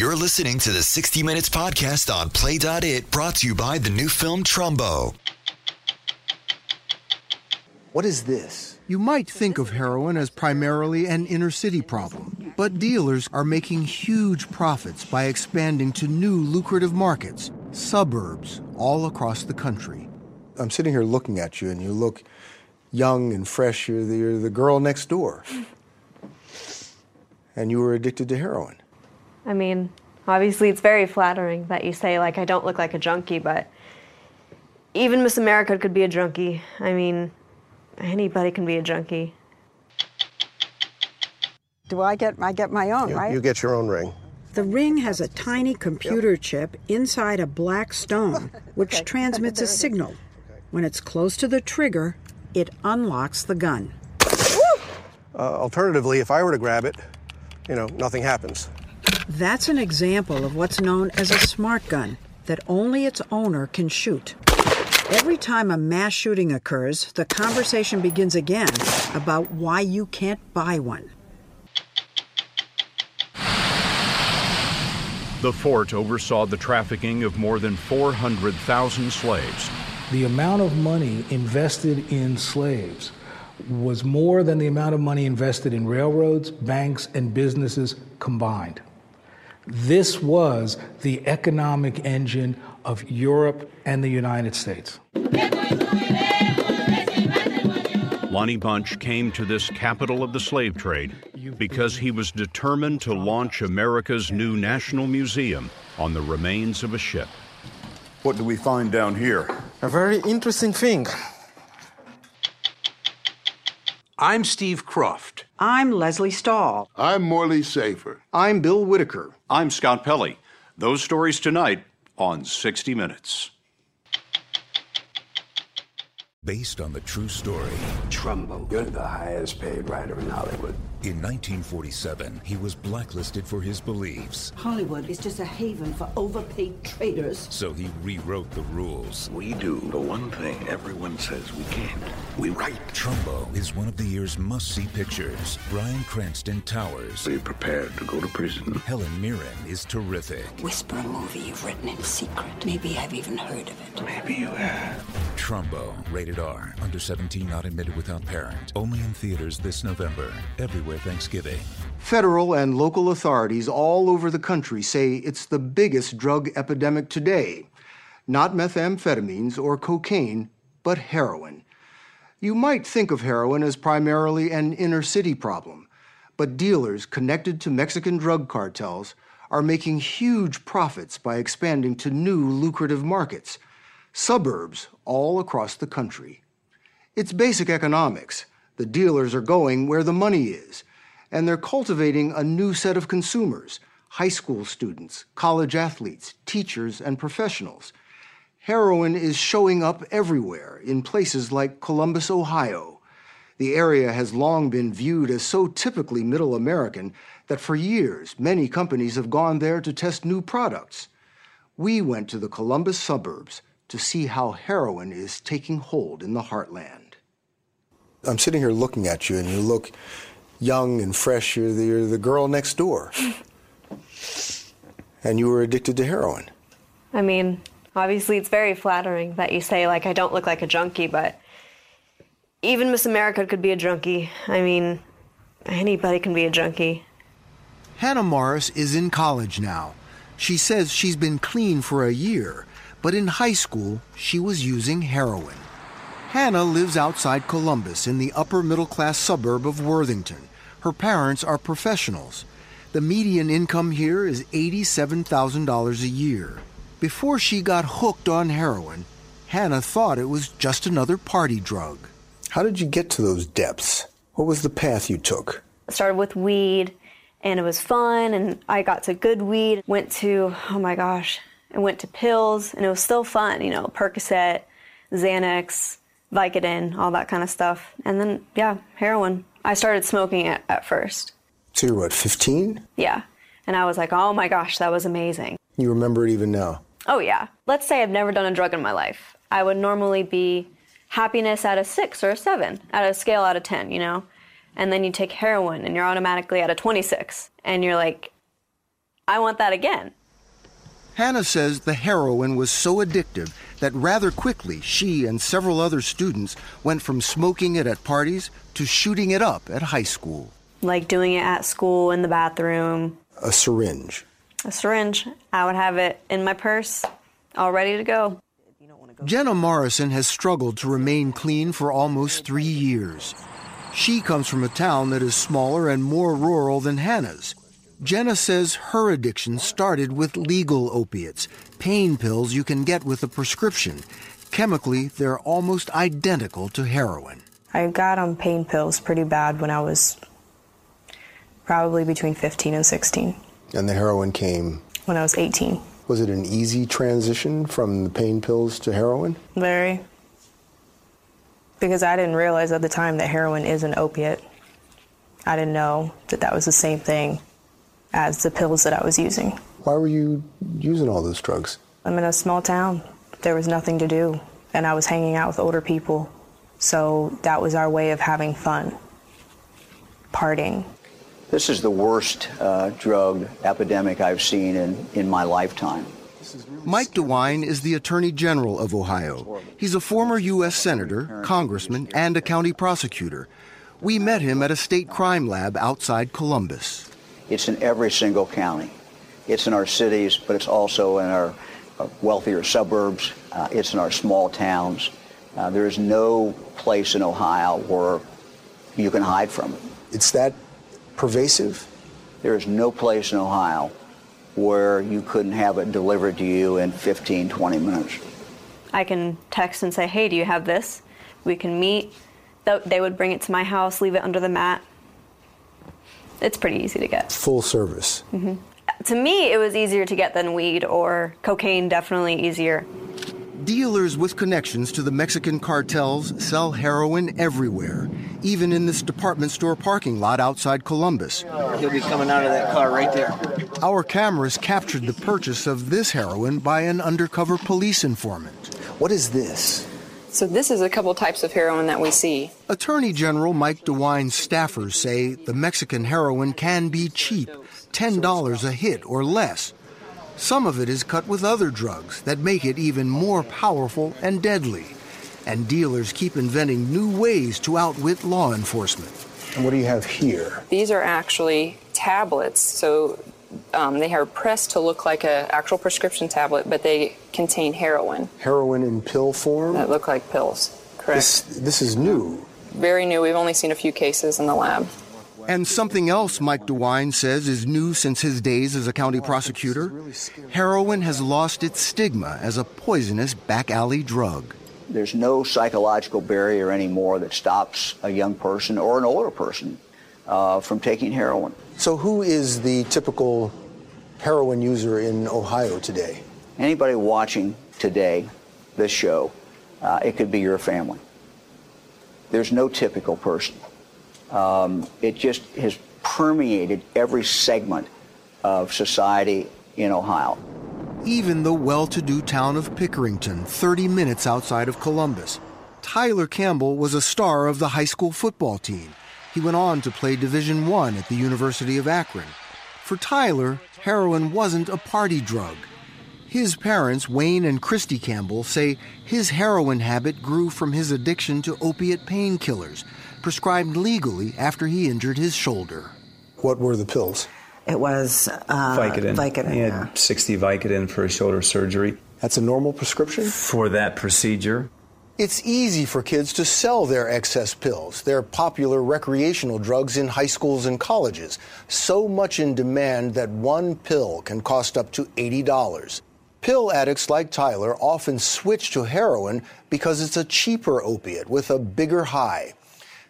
You're listening to the 60 Minutes podcast on Play.it, brought to you by the new film Trumbo. What is this? You might think of heroin as primarily an inner city problem, but dealers are making huge profits by expanding to new lucrative markets, suburbs, all across the country. I'm sitting here looking at you, and you look young and fresh. You're the, you're the girl next door. And you were addicted to heroin. I mean, obviously, it's very flattering that you say, like, I don't look like a junkie, but even Miss America could be a junkie. I mean, anybody can be a junkie. Do I get I get my own, You, right? you get your own ring. The ring has a tiny computer chip inside a black stone, which transmits a signal. When it's close to the trigger, it unlocks the gun. Uh, alternatively, if I were to grab it, you know, nothing happens. That's an example of what's known as a smart gun that only its owner can shoot. Every time a mass shooting occurs, the conversation begins again about why you can't buy one. The fort oversaw the trafficking of more than 400,000 slaves. The amount of money invested in slaves was more than the amount of money invested in railroads, banks, and businesses combined. This was the economic engine of Europe and the United States. Lonnie Bunch came to this capital of the slave trade because he was determined to launch America's new National Museum on the remains of a ship. What do we find down here? A very interesting thing. I'm Steve Kroft. I'm Lesley Stahl. I'm Morley Safer. I'm Bill Whitaker. I'm Scott Pelley. Those stories tonight on 60 Minutes. Based on the true story. Trumbo, you're the highest paid writer in Hollywood. In 1947, he was blacklisted for his beliefs. Hollywood is just a haven for overpaid traders. So he rewrote the rules. We do the one thing everyone says we can't. We write. Trumbo is one of the year's must-see pictures. Bryan Cranston towers. Are you prepared to go to prison? Helen Mirren is terrific. Whisper a movie you've written in secret. Maybe I've even heard of it. Maybe you have. Trumbo, rated R, under 17, not admitted without parent. Only in theaters this November. Everywhere Thanksgiving. Federal and local authorities all over the country say it's the biggest drug epidemic today. Not methamphetamines or cocaine, but heroin. You might think of heroin as primarily an inner city problem, but dealers connected to Mexican drug cartels are making huge profits by expanding to new lucrative markets, suburbs all across the country. It's basic economics. The dealers are going where the money is, and they're cultivating a new set of consumers high school students, college athletes, teachers, and professionals. Heroin is showing up everywhere in places like Columbus, Ohio. The area has long been viewed as so typically middle American that for years many companies have gone there to test new products. We went to the Columbus suburbs to see how heroin is taking hold in the heartland. I'm sitting here looking at you, and you look young and fresh. You're the, you're the girl next door. and you were addicted to heroin. I mean, obviously, it's very flattering that you say, like, I don't look like a junkie, but even Miss America could be a junkie. I mean, anybody can be a junkie. Hannah Morris is in college now. She says she's been clean for a year, but in high school, she was using heroin. Hannah lives outside Columbus in the upper middle class suburb of Worthington. Her parents are professionals. The median income here is $87,000 a year. Before she got hooked on heroin, Hannah thought it was just another party drug. How did you get to those depths? What was the path you took? I started with weed, and it was fun, and I got to good weed. Went to, oh my gosh, I went to pills, and it was still fun, you know, Percocet, Xanax, Vicodin, all that kind of stuff. And then, yeah, heroin. I started smoking it at first. So you're what, 15? Yeah. And I was like, oh my gosh, that was amazing. You remember it even now? Oh, yeah. Let's say I've never done a drug in my life. I would normally be happiness at a six or a seven, at a scale out of 10, you know? And then you take heroin and you're automatically at a 26. And you're like, I want that again. Hannah says the heroin was so addictive that rather quickly she and several other students went from smoking it at parties to shooting it up at high school. Like doing it at school, in the bathroom. A syringe. A syringe. I would have it in my purse, all ready to go. Jenna Morrison has struggled to remain clean for almost three years. She comes from a town that is smaller and more rural than Hannah's. Jenna says her addiction started with legal opiates, pain pills you can get with a prescription. Chemically, they're almost identical to heroin. I got on pain pills pretty bad when I was probably between 15 and 16. And the heroin came? When I was 18. Was it an easy transition from the pain pills to heroin? Very. Because I didn't realize at the time that heroin is an opiate. I didn't know that that was the same thing as the pills that I was using. Why were you using all those drugs? I'm in a small town. There was nothing to do, and I was hanging out with older people. So that was our way of having fun, partying. This is the worst uh, drug epidemic I've seen in, in my lifetime. Mike DeWine is the Attorney General of Ohio. He's a former U.S. Senator, Congressman, and a county prosecutor. We met him at a state crime lab outside Columbus. It's in every single county. It's in our cities, but it's also in our uh, wealthier suburbs. Uh, it's in our small towns. Uh, there is no place in Ohio where you can hide from it. It's that pervasive? There is no place in Ohio where you couldn't have it delivered to you in 15, 20 minutes. I can text and say, hey, do you have this? We can meet. They would bring it to my house, leave it under the mat. It's pretty easy to get. Full service. Mm-hmm. To me, it was easier to get than weed or cocaine, definitely easier. Dealers with connections to the Mexican cartels sell heroin everywhere, even in this department store parking lot outside Columbus. He'll be coming out of that car right there. Our cameras captured the purchase of this heroin by an undercover police informant. What is this? So this is a couple types of heroin that we see. Attorney General Mike DeWine's staffers say the Mexican heroin can be cheap, $10 a hit or less. Some of it is cut with other drugs that make it even more powerful and deadly. And dealers keep inventing new ways to outwit law enforcement. And what do you have here? These are actually tablets. So um, they are pressed to look like an actual prescription tablet, but they contain heroin. Heroin in pill form? That look like pills, correct. This, this is new. Very new. We've only seen a few cases in the lab. And something else Mike DeWine says is new since his days as a county prosecutor heroin has lost its stigma as a poisonous back alley drug. There's no psychological barrier anymore that stops a young person or an older person uh, from taking heroin. So, who is the typical heroin user in Ohio today? Anybody watching today, this show, uh, it could be your family. There's no typical person. Um, it just has permeated every segment of society in Ohio. Even the well to do town of Pickerington, 30 minutes outside of Columbus. Tyler Campbell was a star of the high school football team. He went on to play Division One at the University of Akron. For Tyler, heroin wasn't a party drug. His parents, Wayne and Christy Campbell, say his heroin habit grew from his addiction to opiate painkillers, prescribed legally after he injured his shoulder. What were the pills? It was uh, Vicodin. Vicodin. He had yeah. 60 Vicodin for his shoulder surgery. That's a normal prescription? For that procedure. It's easy for kids to sell their excess pills. They're popular recreational drugs in high schools and colleges. So much in demand that one pill can cost up to $80. Pill addicts like Tyler often switch to heroin because it's a cheaper opiate with a bigger high.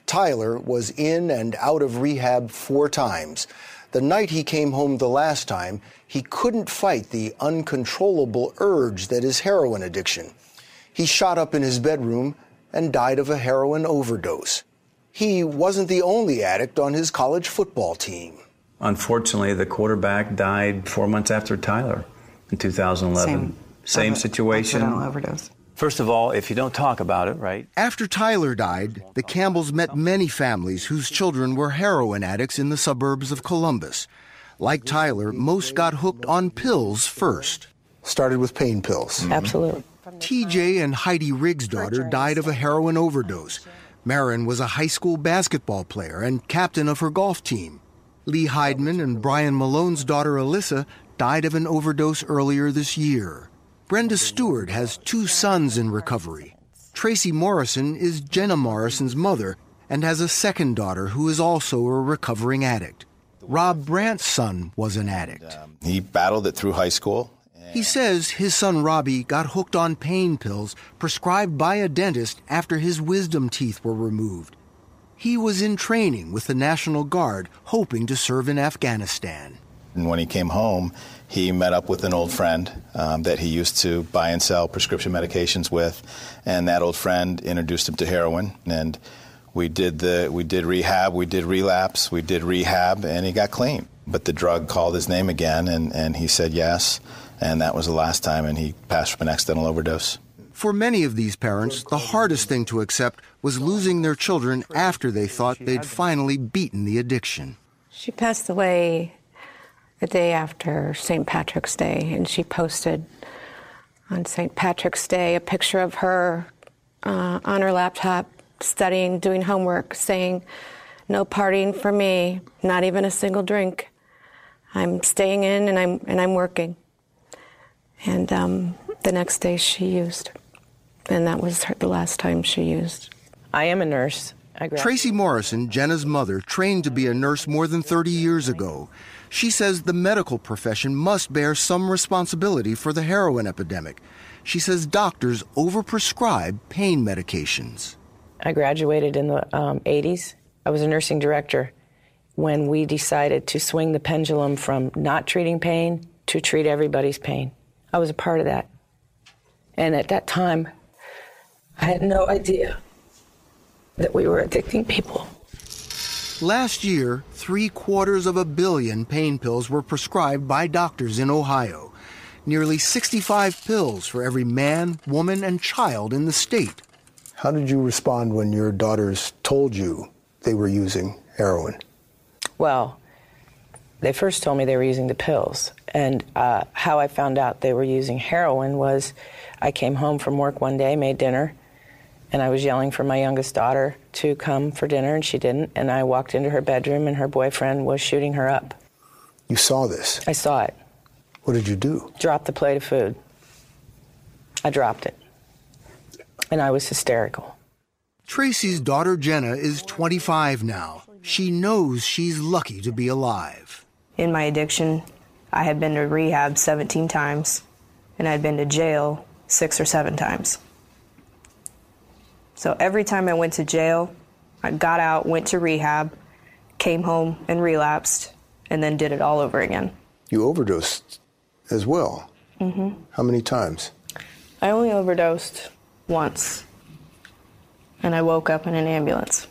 Tyler was in and out of rehab four times. The night he came home the last time, he couldn't fight the uncontrollable urge that is heroin addiction. He shot up in his bedroom and died of a heroin overdose. He wasn't the only addict on his college football team. Unfortunately, the quarterback died four months after Tyler in 2011. Same, Same situation. overdose. First of all, if you don't talk about it, right? After Tyler died, the Campbells met many families whose children were heroin addicts in the suburbs of Columbus. Like Tyler, most got hooked on pills first. Started with pain pills. Absolutely. TJ and Heidi Riggs' daughter died of a heroin overdose. Marin was a high school basketball player and captain of her golf team. Lee Heidman and Brian Malone's daughter Alyssa died of an overdose earlier this year. Brenda Stewart has two sons in recovery. Tracy Morrison is Jenna Morrison's mother and has a second daughter who is also a recovering addict. Rob Brandt's son was an addict. He battled it through high school. He says his son Robbie got hooked on pain pills prescribed by a dentist after his wisdom teeth were removed. He was in training with the National Guard, hoping to serve in Afghanistan. And when he came home, he met up with an old friend um, that he used to buy and sell prescription medications with, and that old friend introduced him to heroin. And we did the we did rehab, we did relapse, we did rehab, and he got clean. But the drug called his name again, and, and he said yes, and that was the last time, and he passed from an accidental overdose. For many of these parents, the hardest thing to accept was losing their children after they thought they'd finally beaten the addiction. She passed away the day after St. Patrick's Day, and she posted on St. Patrick's Day a picture of her uh, on her laptop studying, doing homework, saying, No partying for me, not even a single drink. I'm staying in and I'm, and I'm working. And um, the next day she used. And that was her, the last time she used. I am a nurse. Tracy Morrison, Jenna's mother, trained to be a nurse more than 30 years ago. She says the medical profession must bear some responsibility for the heroin epidemic. She says doctors overprescribe pain medications. I graduated in the um, 80s. I was a nursing director when we decided to swing the pendulum from not treating pain to treat everybody's pain. I was a part of that. And at that time, I had no idea that we were addicting people. Last year, three quarters of a billion pain pills were prescribed by doctors in Ohio. Nearly 65 pills for every man, woman, and child in the state. How did you respond when your daughters told you they were using heroin? Well, they first told me they were using the pills. And uh, how I found out they were using heroin was I came home from work one day, made dinner, and I was yelling for my youngest daughter to come for dinner, and she didn't. And I walked into her bedroom, and her boyfriend was shooting her up. You saw this? I saw it. What did you do? Drop the plate of food. I dropped it. And I was hysterical. Tracy's daughter Jenna is 25 now. She knows she's lucky to be alive. In my addiction, I had been to rehab 17 times, and I'd been to jail six or seven times. So every time I went to jail, I got out, went to rehab, came home and relapsed, and then did it all over again. You overdosed as well. hmm How many times? I only overdosed once, and I woke up in an ambulance.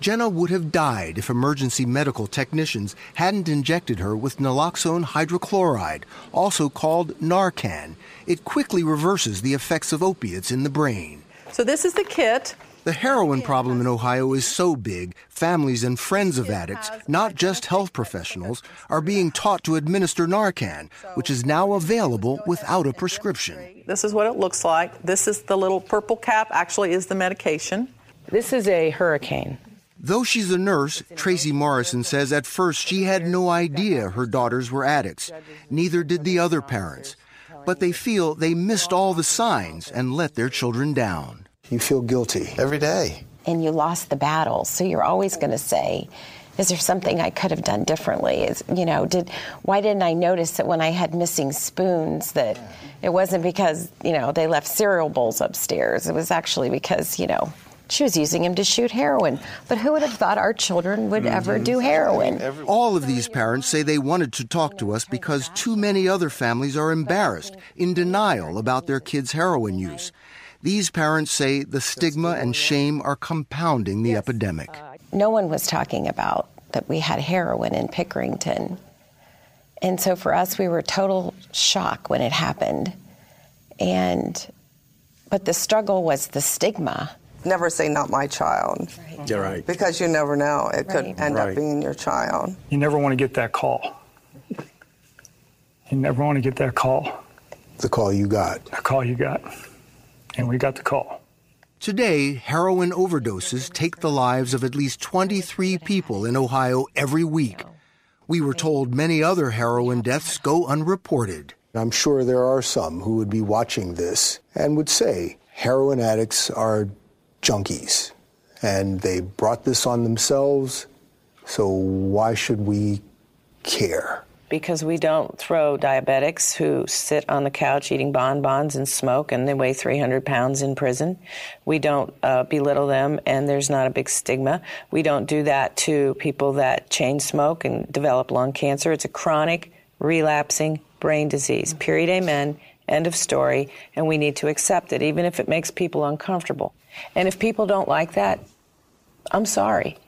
Jenna would have died if emergency medical technicians hadn't injected her with naloxone hydrochloride, also called Narcan. It quickly reverses the effects of opiates in the brain. So this is the kit. The heroin problem in Ohio is so big, families and friends of addicts, not just health professionals, are being taught to administer Narcan, which is now available without a prescription. This is what it looks like. This is the little purple cap, actually, is the medication. This is a hurricane. Though she's a nurse, Tracy Morrison says at first she had no idea her daughters were addicts. Neither did the other parents. But they feel they missed all the signs and let their children down. You feel guilty every day. And you lost the battle, so you're always going to say, is there something I could have done differently? Is you know, did why didn't I notice that when I had missing spoons that it wasn't because, you know, they left cereal bowls upstairs. It was actually because, you know, she was using him to shoot heroin. But who would have thought our children would mm-hmm. ever do heroin? All of these parents say they wanted to talk to us because too many other families are embarrassed, in denial about their kids' heroin use. These parents say the stigma and shame are compounding the epidemic. No one was talking about that we had heroin in Pickerington. And so for us, we were total shock when it happened. And, but the struggle was the stigma Never say not my child. You're right. Because you never know. It could end Right. up being your child. You never want to get that call. You never want to get that call. The call you got. The call you got. And we got the call. Today, heroin overdoses take the lives of at least 23 people in Ohio every week. We were told many other heroin deaths go unreported. I'm sure there are some who would be watching this and would say heroin addicts are junkies and they brought this on themselves, so why should we care? because we don't throw diabetics who sit on the couch eating bonbons and smoke and they weigh 300 pounds in prison. We don't uh, belittle them and there's not a big stigma. We don't do that to people that chain smoke and develop lung cancer. It's a chronic, relapsing brain disease. Period. Amen. End of story. And we need to accept it, even if it makes people uncomfortable. And if people don't like that, I'm sorry.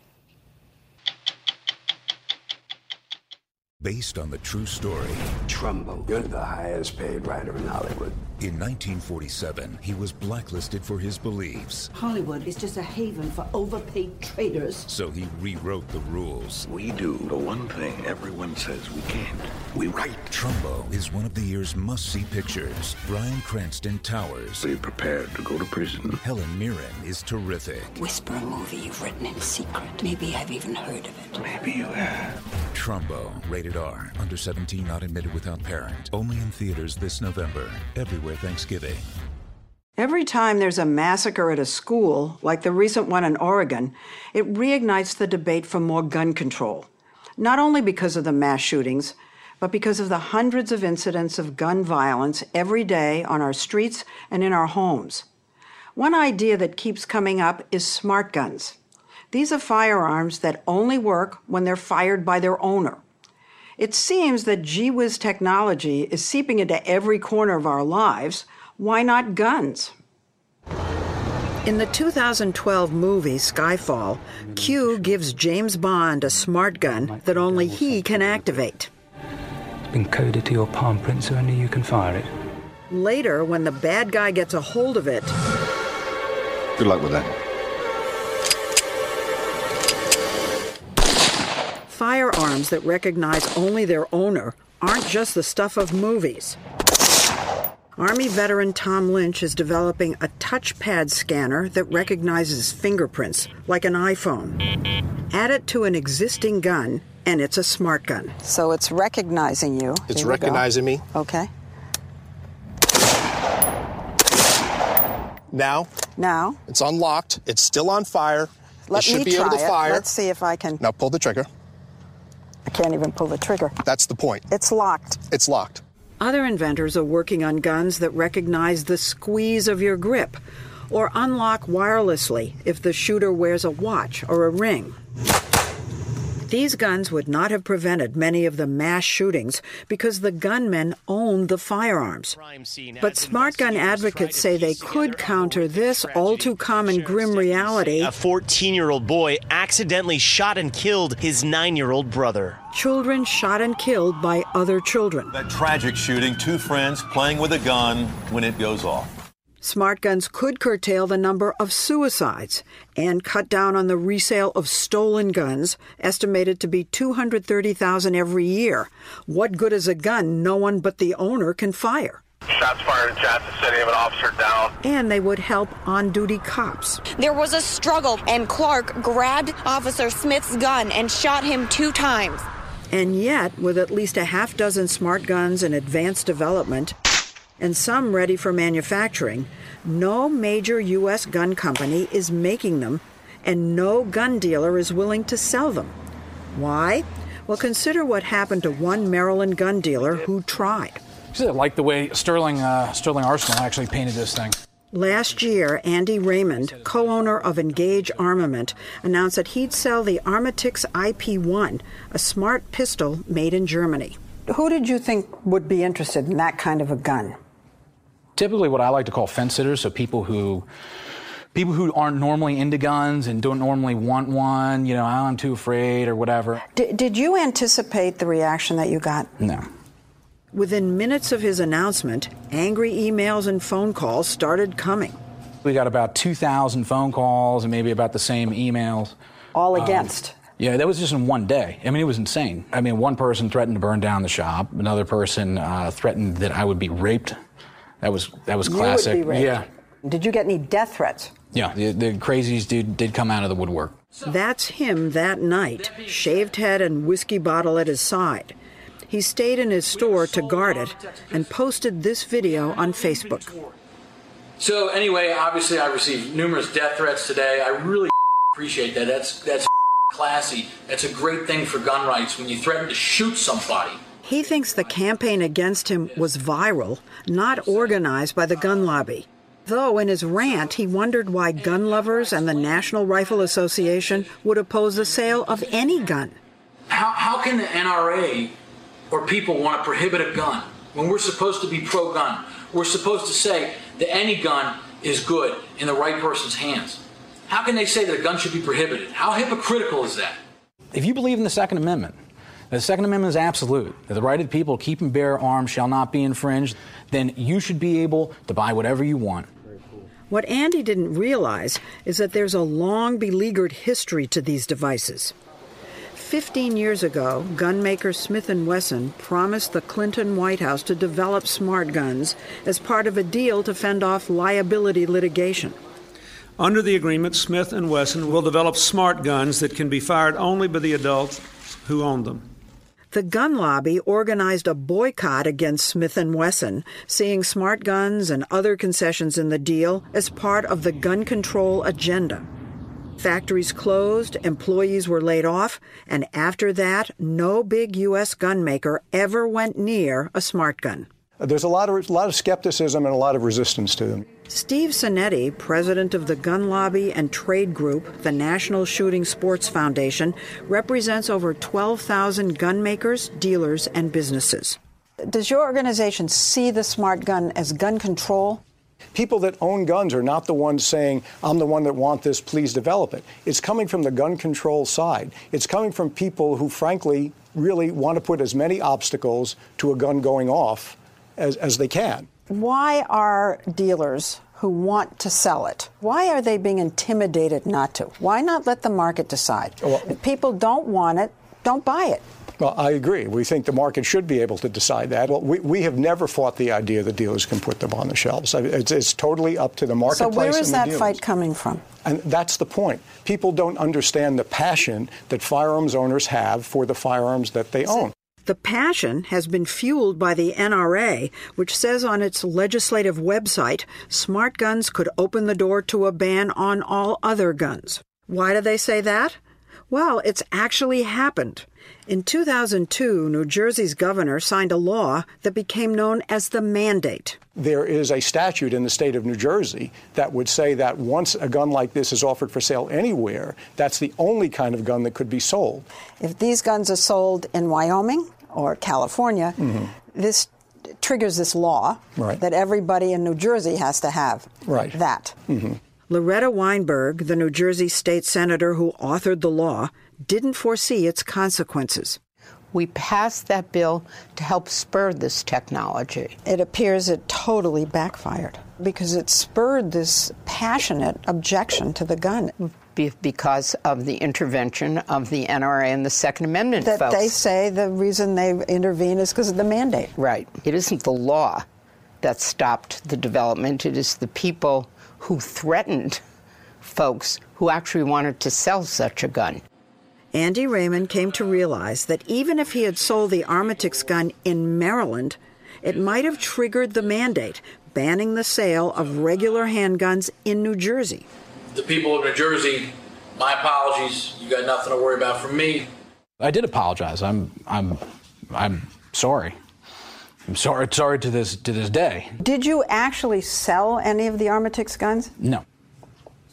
Based on the true story. Trumbo, you're the highest paid writer in Hollywood. In 1947, he was blacklisted for his beliefs, Hollywood is just a haven for overpaid traders. so he rewrote the rules. We do the one thing everyone says we can't. We write. Trumbo is one of the year's must-see pictures. Bryan Cranston towers. Be prepared to go to prison. Helen Mirren is terrific. Whisper a movie you've written in secret. Maybe I've even heard of it. Maybe you have. Trumbo, rated R, under 17, not admitted without parent. Only in theaters this November. Everywhere Thanksgiving. Every time there's a massacre at a school, like the recent one in Oregon, it reignites the debate for more gun control. Not only because of the mass shootings, but because of the hundreds of incidents of gun violence every day on our streets and in our homes. One idea that keeps coming up is smart guns. These are firearms that only work when they're fired by their owner. It seems that gee whiz technology is seeping into every corner of our lives. Why not guns? In the 2012 movie Skyfall, Q gives James Bond a smart gun that only he can activate. It's been coded to your palm print so only you can fire it. Later, when the bad guy gets a hold of it, Good luck with that. Firearms that recognize only their owner aren't just the stuff of movies. Army veteran Tom Lynch is developing a touchpad scanner that recognizes fingerprints, like an iPhone. Add it to an existing gun, and it's a smart gun. So it's recognizing you. It's Here recognizing me. Okay. Now, Now, it's unlocked. It's still on fire. let it should me be try able to it. fire. Let's see if I can. Now pull the trigger. I can't even pull the trigger. That's the point. It's locked. It's locked. Other inventors are working on guns that recognize the squeeze of your grip or unlock wirelessly if the shooter wears a watch or a ring. These guns would not have prevented many of the mass shootings because the gunmen owned the firearms. But smart gun advocates say they could counter this all too common grim reality. A 14 year old boy accidentally shot and killed his nine year old brother. Children shot and killed by other children. That tragic shooting, two friends playing with a gun when it goes off. Smart guns could curtail the number of suicides and cut down on the resale of stolen guns, estimated to be 230,000 every year. What good is a gun no one but the owner can fire? Shots fired in Johnson City of an officer down. And they would help on duty cops. There was a struggle, and Clark grabbed Officer Smith's gun and shot him two times. And yet, with at least a half dozen smart guns in advanced development, and some ready for manufacturing, no major U.S. gun company is making them, and no gun dealer is willing to sell them. Why? Well, consider what happened to one Maryland gun dealer who tried. I like the way Sterling uh, Sterling Arsenal actually painted this thing. Last year, Andy Raymond, co owner of Engage Armament, announced that he'd sell the Armatix IP 1, a smart pistol made in Germany. Who did you think would be interested in that kind of a gun? Typically, what I like to call fence sitters, so people who people who aren't normally into guns and don't normally want one. You know, "Oh, I'm too afraid or whatever. D- did you anticipate the reaction that you got? No. Within minutes of his announcement, angry emails and phone calls started coming. We got about 2,000 phone calls and maybe about the same emails. All Um, against. yeah, that was just in one day. I mean, it was insane. I mean, one person threatened to burn down the shop. Another person uh, threatened that I would be raped. That was that was You would classic. be. Yeah, Did you get any death threats? yeah. The, the crazies dude did come out of the woodwork. That's him that night, shaved head and whiskey bottle at his side. He stayed in his store to guard it and posted this video on Facebook. So anyway, obviously, I received numerous death threats today. I really appreciate that. That's that's classy. That's a great thing for gun rights when you threaten to shoot somebody. He thinks the campaign against him was viral, not organized by the gun lobby. Though in his rant, he wondered why gun lovers and the National Rifle Association would oppose the sale of any gun. How, how can the NRA or people want to prohibit a gun when we're supposed to be pro gun? We're supposed to say that any gun is good in the right person's hands. How can they say that a gun should be prohibited? How hypocritical is that? If you believe in the Second Amendment, that the Second Amendment is absolute, that the right of the people to keep and bear arms shall not be infringed, then you should be able to buy whatever you want. What Andy didn't realize is that there's a long beleaguered history to these devices. 15 years ago, gunmaker Smith & Wesson promised the Clinton White House to develop smart guns as part of a deal to fend off liability litigation. Under the agreement, Smith & Wesson will develop smart guns that can be fired only by the adults who own them. The gun lobby organized a boycott against Smith & Wesson, seeing smart guns and other concessions in the deal as part of the gun control agenda. Factories closed, employees were laid off, and after that, no big U.S. gun maker ever went near a smart gun. There's a lot of a lot of skepticism and a lot of resistance to them. Steve Sanetti, president of the gun lobby and trade group, the National Shooting Sports Foundation, represents over 12,000 gun makers, dealers, and businesses. Does your organization see the smart gun as gun control? People that own guns are not the ones saying, I'm the one that want this, please develop it. It's coming from the gun control side. It's coming from people who, frankly, really want to put as many obstacles to a gun going off as, as they can. Why are dealers who want to sell it, why are they being intimidated not to? Why not let the market decide? if people don't want it, don't buy it. Well, I agree. We think the market should be able to decide that. Well, we, we have never fought the idea that dealers can put them on the shelves. It's, it's totally up to the marketplace. So where is and the that dealers. fight coming from? And that's the point. People don't understand the passion that firearms owners have for the firearms that they own. The passion has been fueled by the NRA, which says on its legislative website smart guns could open the door to a ban on all other guns. Why do they say that? Well, it's actually happened. In 2002, New Jersey's governor signed a law that became known as the mandate. There is a statute in the state of New Jersey that would say that once a gun like this is offered for sale anywhere, that's the only kind of gun that could be sold. If these guns are sold in Wyoming or California, this triggers this law Right. that everybody in New Jersey has to have Right. that. Mhm. Loretta Weinberg, the New Jersey state senator who authored the law, didn't foresee its consequences. We passed that bill to help spur this technology. It appears it totally backfired because it spurred this passionate objection to the gun. Be- because of the intervention of the NRA and the Second Amendment That folks. they say the reason they intervene is because of the mandate. Right. It isn't the law that stopped the development, it is the people who threatened folks who actually wanted to sell such a gun. Andy Raymond came to realize that even if he had sold the Armatix gun in Maryland, it might have triggered the mandate banning the sale of regular handguns in New Jersey. The people of New Jersey, my apologies. You got nothing to worry about from me. I did apologize. I'm I'm I'm sorry. I'm sorry sorry to this to this day. Did you actually sell any of the Armatix guns? No.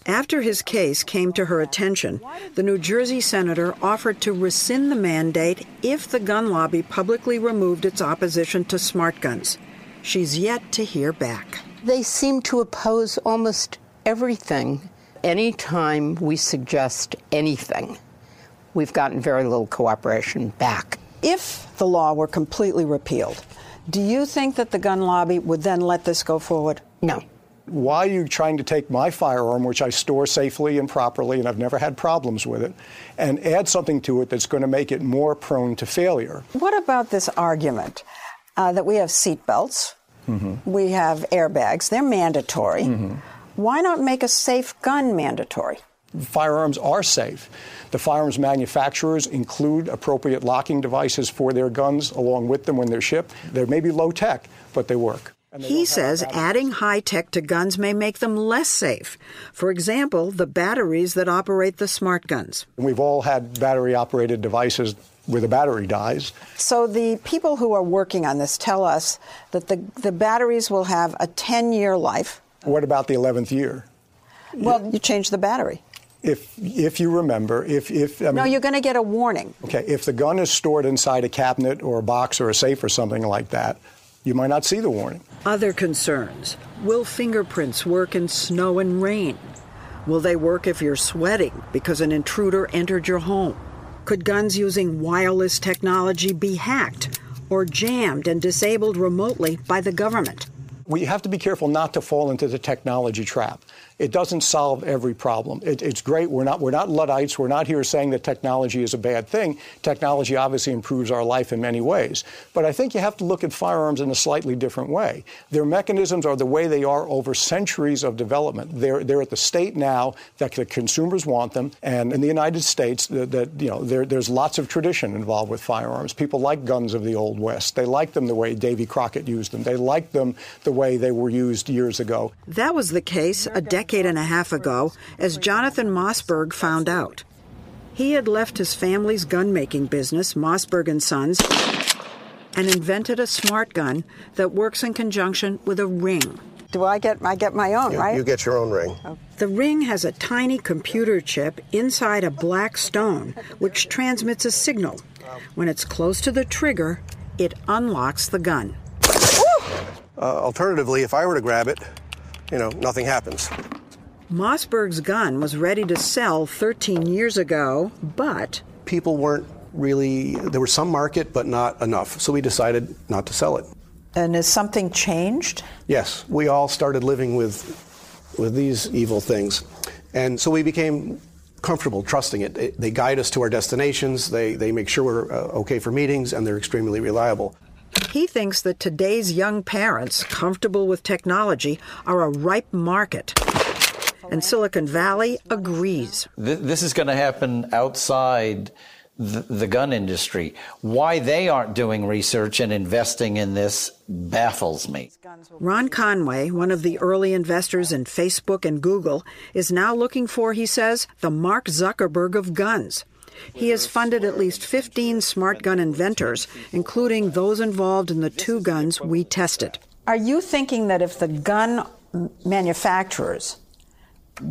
After his case came to her attention, the New Jersey senator offered to rescind the mandate if the gun lobby publicly removed its opposition to smart guns. She's yet to hear back. They seem to oppose almost everything. Anytime we suggest anything, we've gotten very little cooperation back. If the law were completely repealed, do you think that the gun lobby would then let this go forward? No. Why are you trying to take my firearm, which I store safely and properly, and I've never had problems with it, and add something to it that's going to make it more prone to failure? What about this argument uh, that we have seatbelts, mm-hmm. we have airbags, they're mandatory. Mm-hmm. Why not make a safe gun mandatory? Firearms are safe. The firearms manufacturers include appropriate locking devices for their guns along with them when they're shipped. They may be low tech, but they work. He says adding high tech to guns may make them less safe. For example, the batteries that operate the smart guns. We've all had battery operated devices where the battery dies. So the people who are working on this tell us that the, the batteries will have a 10 year life. What about the 11th year? Well, you change the battery. If, if you remember, if, if I mean, no, you're going to get a warning. Okay, if the gun is stored inside a cabinet or a box or a safe or something like that, you might not see the warning. Other concerns Will fingerprints work in snow and rain? Will they work if you're sweating because an intruder entered your home? Could guns using wireless technology be hacked or jammed and disabled remotely by the government? We have to be careful not to fall into the technology trap. It doesn't solve every problem. It, it's great. We're not, we're not Luddites. We're not here saying that technology is a bad thing. Technology obviously improves our life in many ways. But I think you have to look at firearms in a slightly different way. Their mechanisms are the way they are over centuries of development. They're, they're at the state now that the consumers want them. And in the United States, that, that you know, there, there's lots of tradition involved with firearms. People like guns of the Old West. They like them the way Davy Crockett used them. They like them the way they were used years ago. That was the case a decade decade and a half ago, as Jonathan Mossberg found out. He had left his family's gun making business, Mossberg and Sons, and invented a smart gun that works in conjunction with a ring. Do I get I get my own, you, right? You get your own ring. The ring has a tiny computer chip inside a black stone which transmits a signal. When it's close to the trigger, it unlocks the gun. Uh, alternatively, if I were to grab it, you know, nothing happens. Mossberg's gun was ready to sell 13 years ago, but. People weren't really, there was some market, but not enough. So we decided not to sell it. And has something changed? Yes. We all started living with, with these evil things. And so we became comfortable trusting it. They guide us to our destinations, they, they make sure we're uh, okay for meetings, and they're extremely reliable. He thinks that today's young parents, comfortable with technology, are a ripe market. And Silicon Valley agrees. This is going to happen outside the, the gun industry. Why they aren't doing research and investing in this baffles me. Ron Conway, one of the early investors in Facebook and Google, is now looking for, he says, the Mark Zuckerberg of guns. He has funded at least 15 smart gun inventors, including those involved in the two guns we tested. Are you thinking that if the gun manufacturers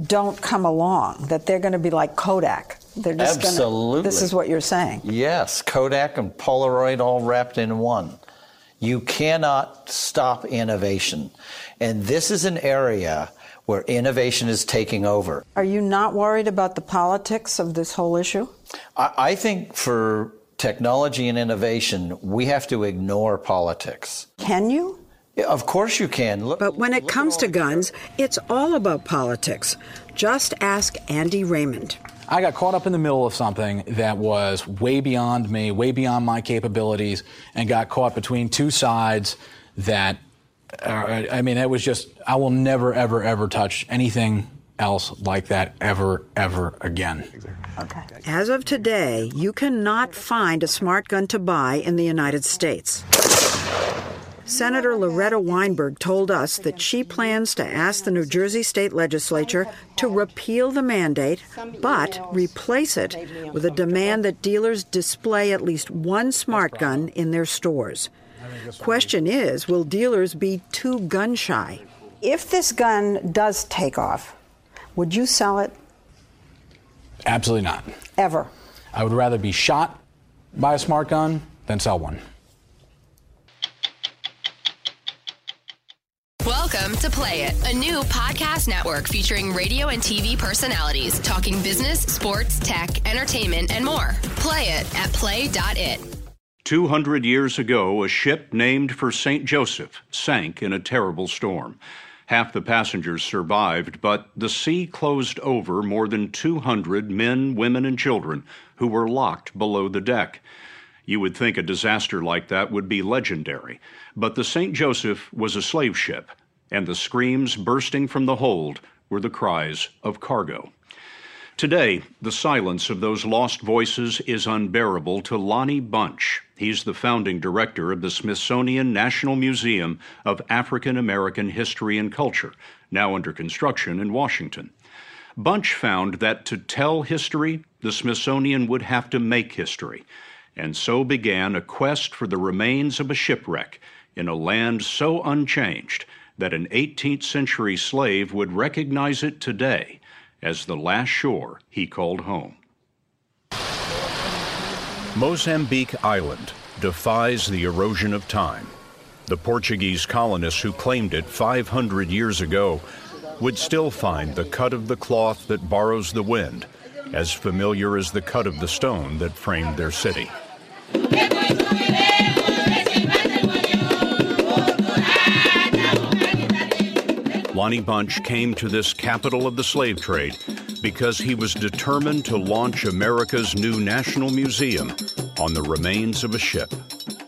don't come along, that they're going to be like Kodak? They're just Absolutely. Gonna, this is what you're saying. Yes, Kodak and Polaroid all wrapped in one. You cannot stop innovation. And this is an area where innovation is taking over. Are you not worried about the politics of this whole issue? I, I think for technology and innovation, we have to ignore politics. Can you? Of course you can. Look, but when it comes to guns, it's all about politics. Just ask Andy Raymond. I got caught up in the middle of something that was way beyond me, way beyond my capabilities, and got caught between two sides that uh, I mean, it was just, I will never, ever, ever touch anything else like that ever, ever again. Okay. As of today, you cannot find a smart gun to buy in the United States. Senator Loretta Weinberg told us that she plans to ask the New Jersey State Legislature to repeal the mandate, but replace it with a demand that dealers display at least one smart gun in their stores. Question is, will dealers be too gun shy? If this gun does take off, would you sell it? Absolutely not. Ever. I would rather be shot by a smart gun than sell one. Welcome to Play It, a new podcast network featuring radio and TV personalities talking business, sports, tech, entertainment, and more. Play it at play.it. 200 years ago, a ship named for St. Joseph sank in a terrible storm. Half the passengers survived, but the sea closed over more than 200 men, women, and children who were locked below the deck. You would think a disaster like that would be legendary, but the St. Joseph was a slave ship, and the screams bursting from the hold were the cries of cargo. Today, the silence of those lost voices is unbearable to Lonnie Bunch. He's the founding director of the Smithsonian National Museum of African American History and Culture, now under construction in Washington. Bunch found that to tell history, the Smithsonian would have to make history, and so began a quest for the remains of a shipwreck in a land so unchanged that an 18th century slave would recognize it today as the last shore he called home. Mozambique Island defies the erosion of time. The Portuguese colonists who claimed it 500 years ago would still find the cut of the cloth that borrows the wind as familiar as the cut of the stone that framed their city. Lonnie Bunch came to this capital of the slave trade because he was determined to launch America's new National Museum on the remains of a ship.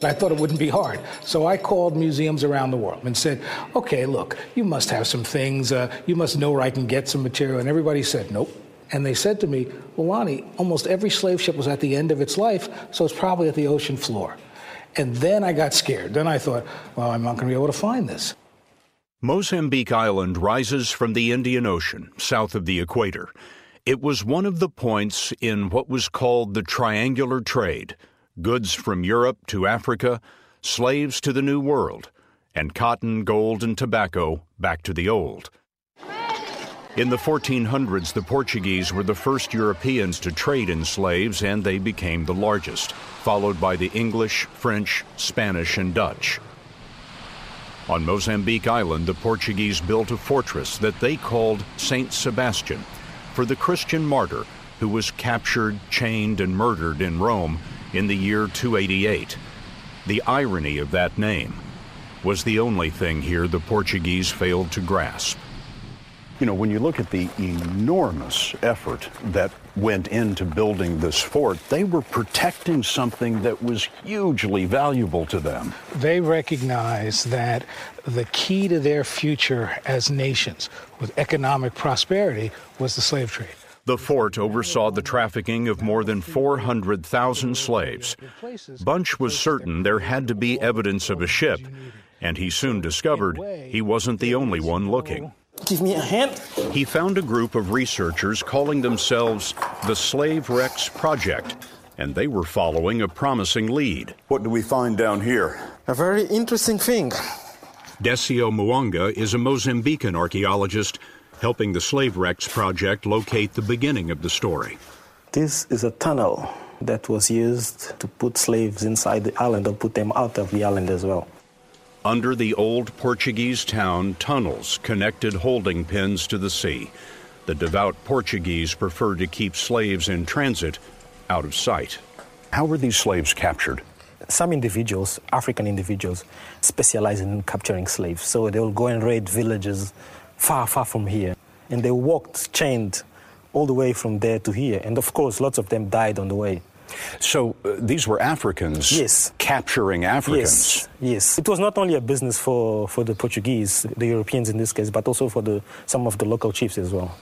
I thought it wouldn't be hard. So I called museums around the world and said, okay, look, you must have some things. Uh, you must know where I can get some material. And everybody said, nope. And they said to me, well, Lonnie, almost every slave ship was at the end of its life, so it's probably at the ocean floor. And then I got scared. Then I thought, well, I'm not going to be able to find this. Mozambique Island rises from the Indian Ocean, south of the equator. It was one of the points in what was called the triangular trade goods from Europe to Africa, slaves to the New World, and cotton, gold, and tobacco back to the Old. In the 1400s, the Portuguese were the first Europeans to trade in slaves, and they became the largest, followed by the English, French, Spanish, and Dutch. On Mozambique Island, the Portuguese built a fortress that they called St. Sebastian for the Christian martyr who was captured, chained, and murdered in Rome in the year 288. The irony of that name was the only thing here the Portuguese failed to grasp. You know, when you look at the enormous effort that went into building this fort, they were protecting something that was hugely valuable to them. They recognized that the key to their future as nations with economic prosperity was the slave trade. The fort oversaw the trafficking of more than 400,000 slaves. Bunch was certain there had to be evidence of a ship, and he soon discovered he wasn't the only one looking. Give me a hand. He found a group of researchers calling themselves the Slave Wrecks Project, and they were following a promising lead. What do we find down here? A very interesting thing. Décio Muianga is a Mozambican archaeologist helping the Slave Wrecks Project locate the beginning of the story. This is a tunnel that was used to put slaves inside the island or put them out of the island as well. Under the old Portuguese town, tunnels connected holding pens to the sea. The devout Portuguese preferred to keep slaves in transit out of sight. How were these slaves captured? Some individuals, African individuals, specialize in capturing slaves. So they will go and raid villages far, far from here. And they walked chained all the way from there to here. And of course, lots of them died on the way. So uh, these were Africans yes. capturing Africans. Yes, yes. It was not only a business for, for the Portuguese, the Europeans in this case, but also for the, some of the local chiefs as well.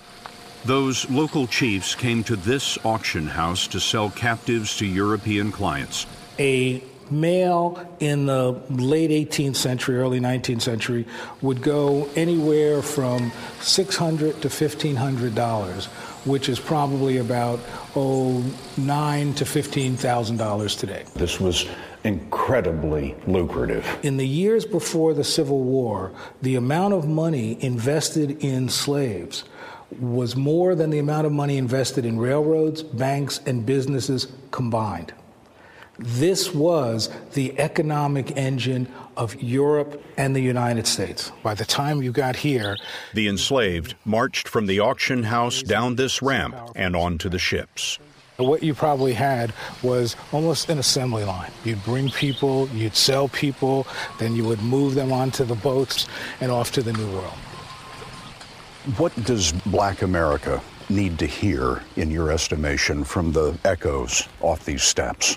Those local chiefs came to this auction house to sell captives to European clients. A male in the late 18th century, early 19th century would go anywhere from 600 to 1500 dollars which is probably about oh nine to fifteen thousand dollars today. This was incredibly lucrative. In the years before the Civil War, the amount of money invested in slaves was more than the amount of money invested in railroads, banks, and businesses combined. This was the economic engine of Europe and the United States. By the time you got here, the enslaved marched from the auction house down this ramp and onto the ships. What you probably had was almost an assembly line. You'd bring people, you'd sell people, then you would move them onto the boats and off to the New World. What does black America need to hear, in your estimation, from the echoes off these steps?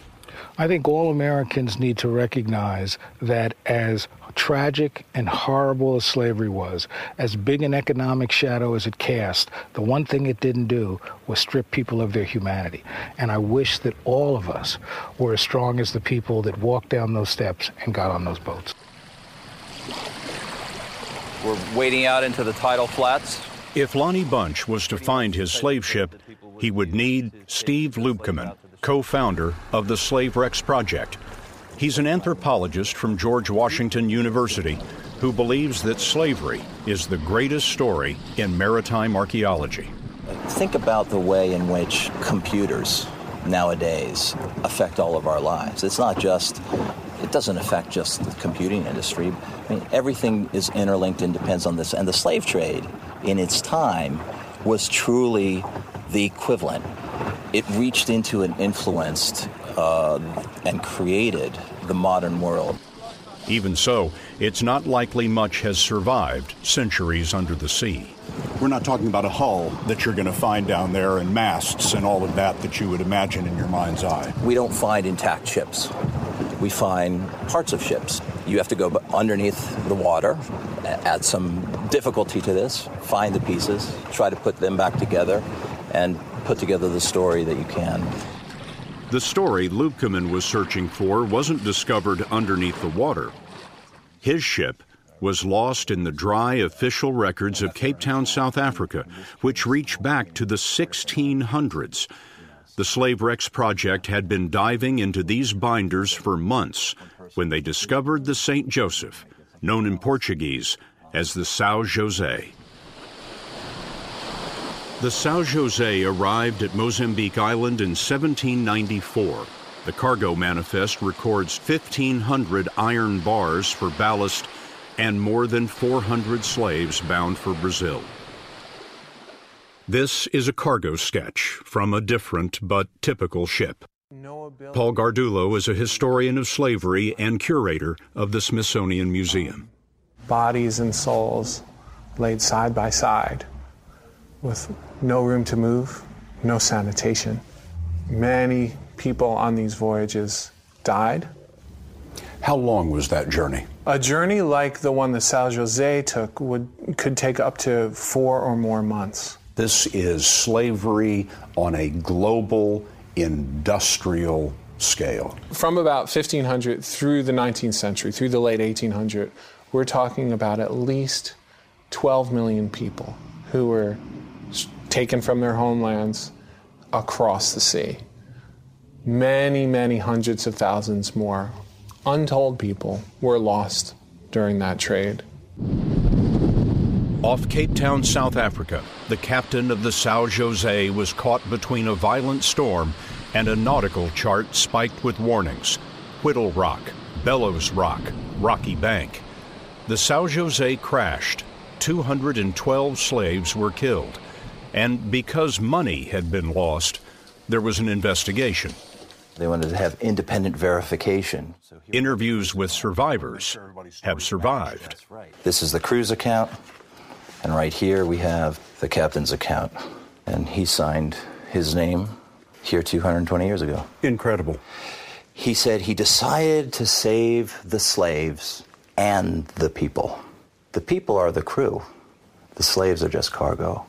I think all Americans need to recognize that as tragic and horrible as slavery was, as big an economic shadow as it cast, the one thing it didn't do was strip people of their humanity. And I wish that all of us were as strong as the people that walked down those steps and got on those boats. We're wading out into the tidal flats. If Lonnie Bunch was to find his slave ship, he would need Steve Lubkemann, co founder of the Slave Wrecks Project. He's an anthropologist from George Washington University who believes that slavery is the greatest story in maritime archaeology. Think about the way in which computers nowadays affect all of our lives. It's not just, it doesn't affect just the computing industry. I mean, everything is interlinked and depends on this. And the slave trade in its time was truly the equivalent. It reached into and influenced uh, and created the modern world. Even so, it's not likely much has survived centuries under the sea. We're not talking about a hull that you're going to find down there and masts and all of that that you would imagine in your mind's eye. We don't find intact ships. We find parts of ships. You have to go underneath the water, add some difficulty to this, find the pieces, try to put them back together, and put together the story that you can. The story Lubkemann was searching for wasn't discovered underneath the water. His ship was lost in the dry official records of Cape Town, South Africa, which reach back to the 1600s. The Slave Wrecks Project had been diving into these binders for months when they discovered the St. Joseph, known in Portuguese as the São José. The São José arrived at Mozambique Island in 1794. The cargo manifest records 1,500 iron bars for ballast and more than 400 slaves bound for Brazil. This is a cargo sketch from a different but typical ship. Paul Gardullo is a historian of slavery and curator of the Smithsonian Museum. Bodies and souls laid side by side with no room to move, no sanitation. Many people on these voyages died. How long was that journey? A journey like the one the São José took would could take up to four or more months. This is slavery on a global industrial scale. From about 1500 through the 19th century, through the late 1800s, we're talking about at least 12 million people who were taken from their homelands across the sea. Many, many hundreds of thousands more untold people were lost during that trade. Off Cape Town, South Africa, the captain of the São José was caught between a violent storm and a nautical chart spiked with warnings Whittle Rock, Bellows Rock, Rocky Bank. The São José crashed. 212 slaves were killed. And because money had been lost, there was an investigation. They wanted to have independent verification. Interviews with survivors have survived. This is the crew's account, and right here we have the captain's account. And he signed his name here 220 years ago. Incredible. He said he decided to save the slaves and the people. The people are the crew, the slaves are just cargo.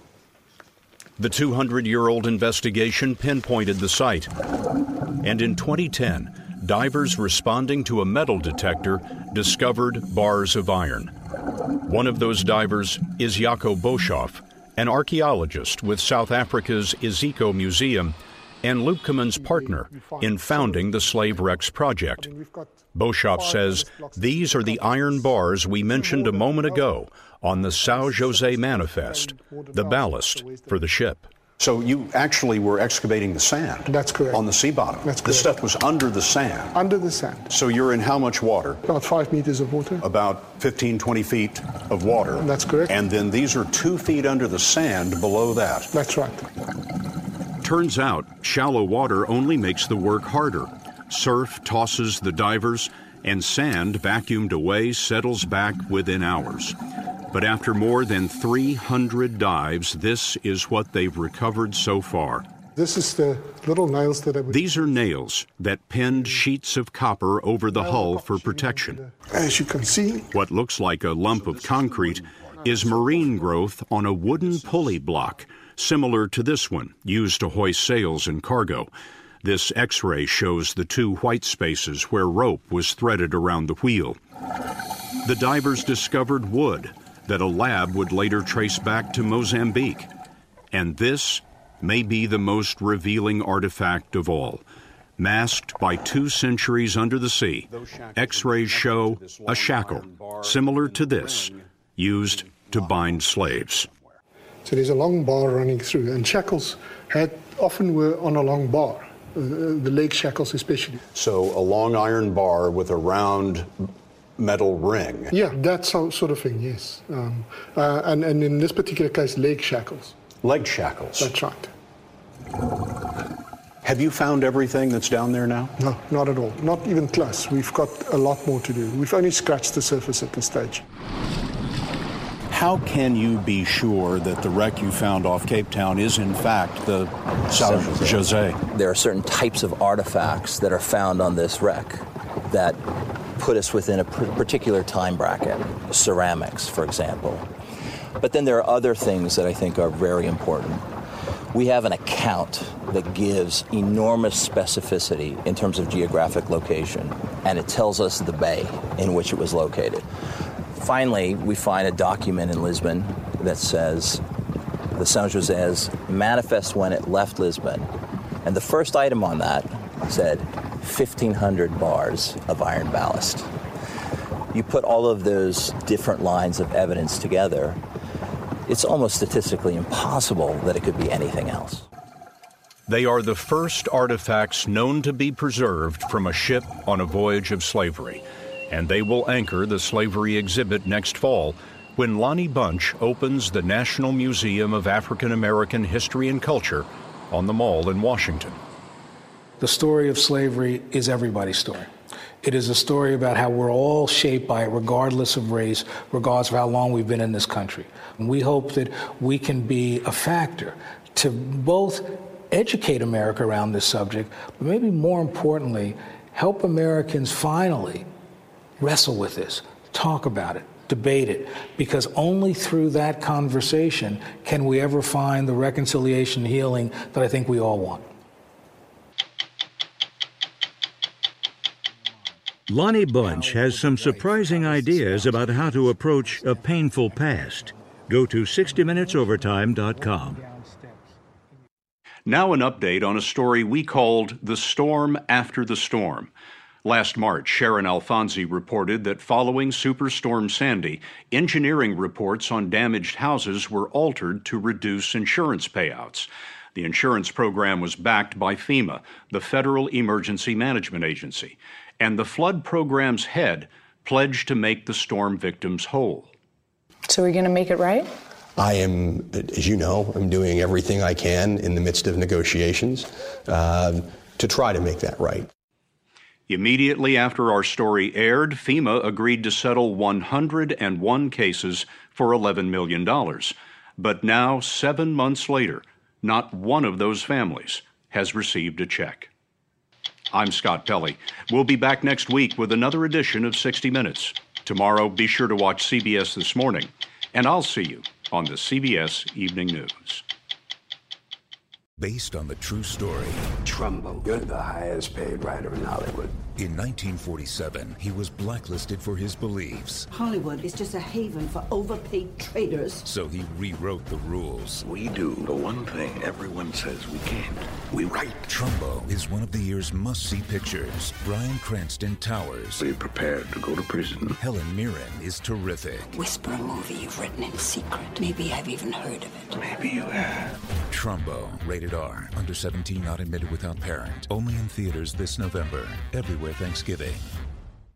The 200 year old investigation pinpointed the site. And in 2010, divers responding to a metal detector discovered bars of iron. One of those divers is Jaco Boshoff, an archaeologist with South Africa's Iziko Museum and Lubkemann's partner in founding the Slave Wrecks Project. Boshoff says these are the iron bars we mentioned a moment ago on the São José Manifest, the ballast for the ship. So you actually were excavating the sand. That's correct. On the sea bottom. That's This correct. stuff was under the sand. Under the sand. So you're in how much water? About five meters of water. About 15, 20 feet of water. That's correct. And then these are two feet under the sand below that. That's right. Turns out, shallow water only makes the work harder. Surf tosses the divers, and sand vacuumed away settles back within hours. But after more than 300 dives, this is what they've recovered so far. This is the little nails that I would. These are nails that pinned sheets of copper over the hull for protection. As you can see, What looks like a lump of concrete is marine growth on a wooden pulley block, similar to this one, used to hoist sails and cargo. This x ray shows the two white spaces where rope was threaded around the wheel. The divers discovered wood that a lab would later trace back to Mozambique. And this may be the most revealing artifact of all. Masked by two centuries under the sea, x rays show a shackle similar to this, used to bind slaves. So there's a long bar running through, and shackles had often were on a long bar, uh, the leg shackles especially. So a long iron bar with a round metal ring. Yeah, that so, sort of thing. Yes, um, uh, and and in this particular case, leg shackles. Leg shackles. That's right. Have you found everything that's down there now? No, not at all. Not even close. We've got a lot more to do. We've only scratched the surface at this stage. How can you be sure that the wreck you found off Cape Town is in fact the Sao Jose? There are certain types of artifacts that are found on this wreck that put us within a particular time bracket. Ceramics, for example. But then there are other things that I think are very important. We have an account that gives enormous specificity in terms of geographic location, and it tells us the bay in which it was located. Finally, we find a document in Lisbon that says the São José's manifest when it left Lisbon. And the first item on that said 1,500 bars of iron ballast. You put all of those different lines of evidence together, it's almost statistically impossible that it could be anything else. They are the first artifacts known to be preserved from a ship on a voyage of slavery, and they will anchor the slavery exhibit next fall when Lonnie Bunch opens the National Museum of African American History and Culture on the Mall in Washington. The story of slavery is everybody's story. It is a story about how we're all shaped by it, regardless of race, regardless of how long we've been in this country. And we hope that we can be a factor to both educate America around this subject, but maybe more importantly, help Americans finally wrestle with this, talk about it, debate it, because only through that conversation can we ever find the reconciliation healing that I think we all want. Lonnie Bunch has some surprising ideas about how to approach a painful past. Go to 60minutesovertime.com. Now, an update on a story we called The Storm After the Storm. Last March, Sharyn Alfonsi reported that following Superstorm Sandy, engineering reports on damaged houses were altered to reduce insurance payouts. The insurance program was backed by FEMA, the Federal Emergency Management Agency, and the flood program's head pledged to make the storm victims whole. So we're going to make it right? I am, as you know, I'm doing everything I can in the midst of negotiations uh, to try to make that right. Immediately after our story aired, FEMA agreed to settle 101 cases for $11 million. But now, seven months later, not one of those families has received a check. I'm Scott Pelley. We'll be back next week with another edition of 60 Minutes. Tomorrow, be sure to watch CBS This Morning, and I'll see you on the CBS Evening News. Based on the true story. Trumbo, you're the highest paid writer in Hollywood. In 1947, he was blacklisted for his beliefs. Hollywood is just a haven for overpaid traitors. So he rewrote the rules. We do the one thing everyone says we can't. We write. Trumbo is one of the year's must-see pictures. Bryan Cranston towers. Are you prepared to go to prison? Helen Mirren is terrific. Whisper a movie you've written in secret. Maybe I've even heard of it. Maybe you have. Trumbo, rated R, under 17, not admitted without parent. Only in theaters this November. Everywhere Thanksgiving.